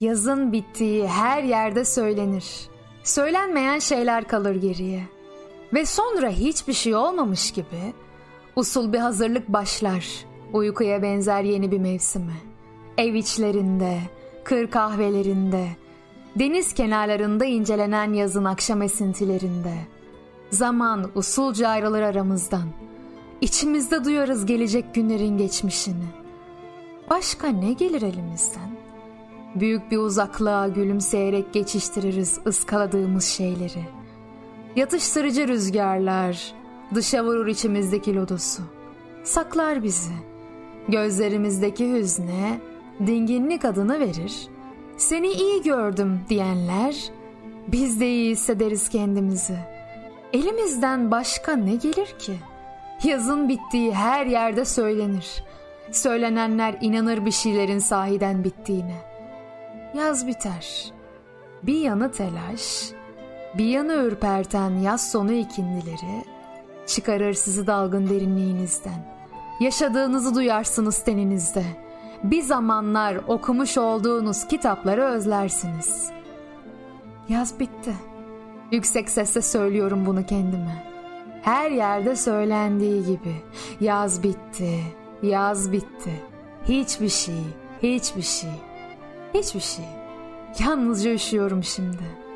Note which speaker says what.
Speaker 1: Yazın bittiği her yerde söylenir. Söylenmeyen şeyler kalır geriye. Ve sonra hiçbir şey olmamış gibi usul bir hazırlık başlar. Uykuya benzer yeni bir mevsime. Ev içlerinde, kır kahvelerinde, deniz kenarlarında incelenen yazın akşam esintilerinde. Zaman usulca ayrılır aramızdan. İçimizde duyarız gelecek günlerin geçmişini. Başka ne gelir elimizden? Büyük bir uzaklığa gülümseyerek geçiştiririz ıskaladığımız şeyleri. Yatıştırıcı rüzgarlar dışa vurur içimizdeki lodosu. Saklar bizi. Gözlerimizdeki hüzne dinginlik adını verir. Seni iyi gördüm diyenler biz de iyi hissederiz kendimizi. Elimizden başka ne gelir ki? Yazın bittiği her yerde söylenir. Söylenenler inanır bir şeylerin sahiden bittiğine. Yaz biter. Bir yanı telaş, bir yanı ürperten yaz sonu ikindileri çıkarır sizi dalgın derinliğinizden. Yaşadığınızı duyarsınız teninizde. Bir zamanlar okumuş olduğunuz kitapları özlersiniz. Yaz bitti. Yüksek sesle söylüyorum bunu kendime. Her yerde söylendiği gibi. Yaz bitti. Yaz bitti. Hiçbir şey, hiçbir şey, hiçbir şey. Yalnızca üşüyorum şimdi.''